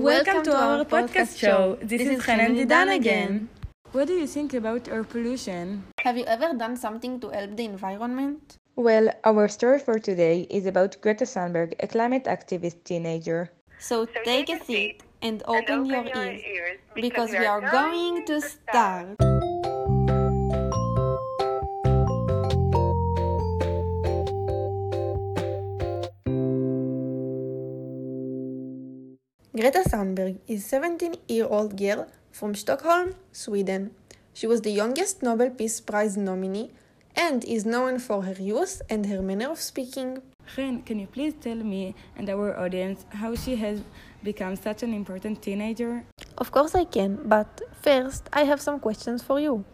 Welcome to our podcast show. This is Chen and Idan again. What do you think about air pollution? Have you ever done something to help the environment? Well, our story for today is about Greta Thunberg, a climate activist teenager. So take a seat and open your ears because we are going to start. Greta Thunberg is a 17-year-old girl from Stockholm, Sweden. She was the youngest Nobel Peace Prize nominee and is known for her youth and her manner of speaking. Chen, can you please tell me and our audience how she has become such an important teenager? Of course I can, but first I have some questions for you.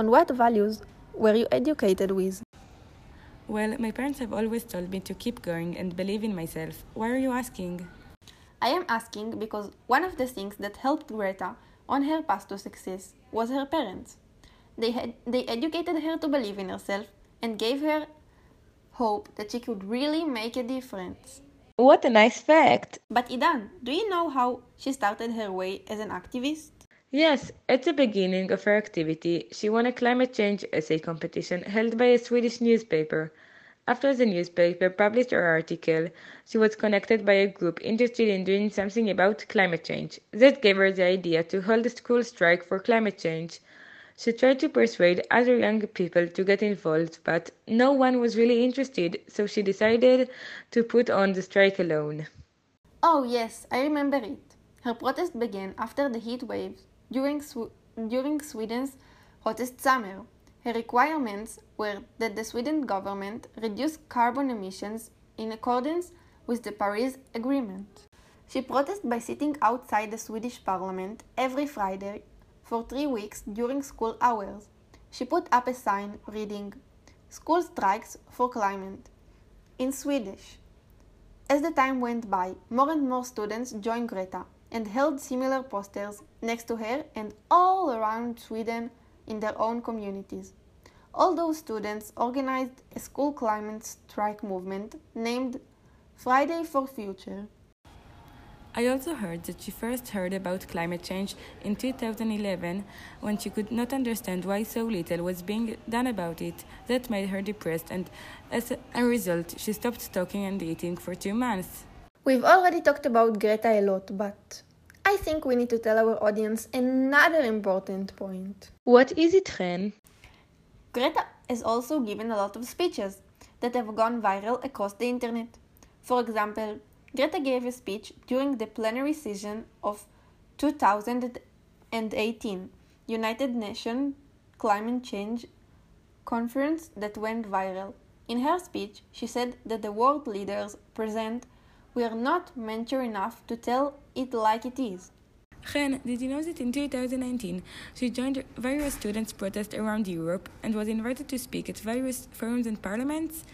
On what values were you educated with? Well, my parents have always told me to keep going and believe in myself. Why are you asking? I am asking because one of the things that helped Greta on her path to success was her parents. They, had, they educated her to believe in herself and gave her hope that she could really make a difference. What a nice fact! But Idan, do you know how she started her way as an activist? Yes, at the beginning of her activity, she won a climate change essay competition held by a Swedish newspaper. After the newspaper published her article, she was connected by a group interested in doing something about climate change. That gave her the idea to hold a school strike for climate change. She tried to persuade other young people to get involved, but no one was really interested, so she decided to put on the strike alone. Oh, yes, I remember it. Her protest began after the heat waves during, Sw- during Sweden's hottest summer. Her requirements were that the Sweden government reduce carbon emissions in accordance with the Paris Agreement. She protested by sitting outside the Swedish parliament every Friday for three weeks during school hours. She put up a sign reading, School Strikes for Climate, in Swedish. As the time went by, more and more students joined Greta and held similar posters next to her and all around Sweden in their own communities. All those students organized a school climate strike movement named Friday for Future. I also heard that she first heard about climate change in 2011 when she could not understand why so little was being done about it. That made her depressed, and as a result, she stopped talking and eating for two months. We've already talked about Greta a lot, but I think we need to tell our audience another important point. What is it, Chen? Greta has also given a lot of speeches that have gone viral across the internet. For example, Greta gave a speech during the plenary session of 2018 United Nations Climate Change Conference that went viral. In her speech, she said that the world leaders present were not mature enough to tell it like it is. Chen, did you know that in 2019 she joined various students' protests around Europe and was invited to speak at various forums and parliaments?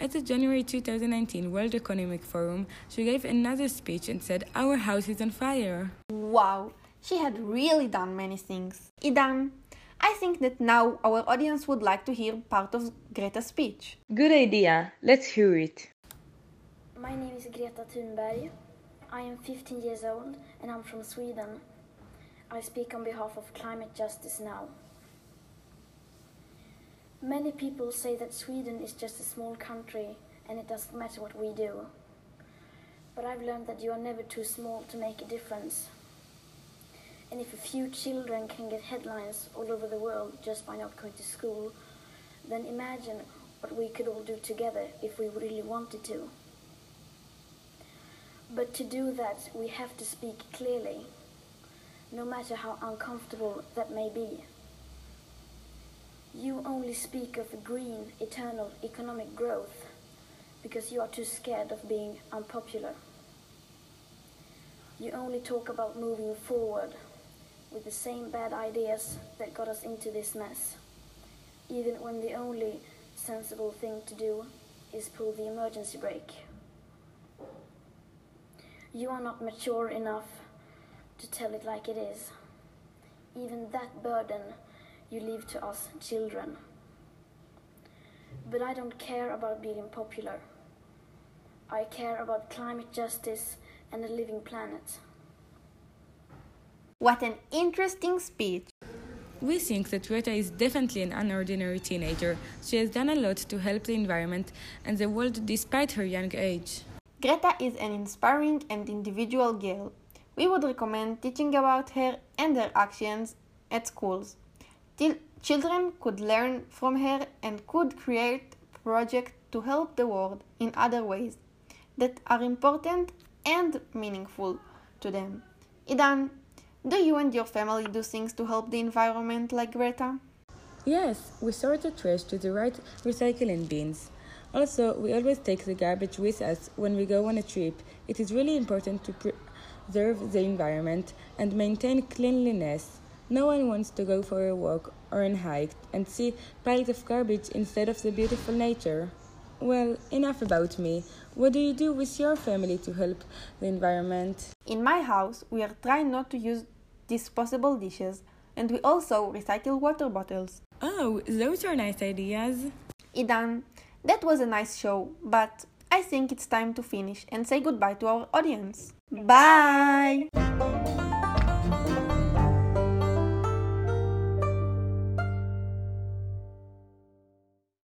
At the January 2019 World Economic Forum, she gave another speech and said, Our house is on fire. Wow, she had really done many things. Idan, I think that now our audience would like to hear part of Greta's speech. Good idea. Let's hear it. My name is Greta Thunberg. I am 15 years old and I'm from Sweden. I speak on behalf of climate justice now. Many people say that Sweden is just a small country and it doesn't matter what we do. But I've learned that you are never too small to make a difference. And if a few children can get headlines all over the world just by not going to school, then imagine what we could all do together if we really wanted to. But to do that, we have to speak clearly, no matter how uncomfortable that may be. You only speak of green, eternal economic growth because you are too scared of being unpopular. You only talk about moving forward with the same bad ideas that got us into this mess, even when the only sensible thing to do is pull the emergency brake. You are not mature enough to tell it like it is. Even that burden you leave to us children. But I don't care about being popular. I care about climate justice and a living planet. What an interesting speech! We think that Greta is definitely an unordinary teenager. She has done a lot to help the environment and the world despite her young age. Greta is an inspiring and individual girl. We would recommend teaching about her and her actions at schools. Till children could learn from her and could create projects to help the world in other ways that are important and meaningful to them. Idan, do you and your family do things to help the environment like Greta? Yes, we sort the trash to the right recycling bins. Also, we always take the garbage with us when we go on a trip. It is really important to preserve the environment and maintain cleanliness. No one wants to go for a walk or a hike and see piles of garbage instead of the beautiful nature. Well, enough about me. What do you do with your family to help the environment? In my house, we are trying not to use disposable dishes and we also recycle water bottles. Oh, those are nice ideas. Idan, that was a nice show, but I think it's time to finish and say goodbye to our audience. Bye!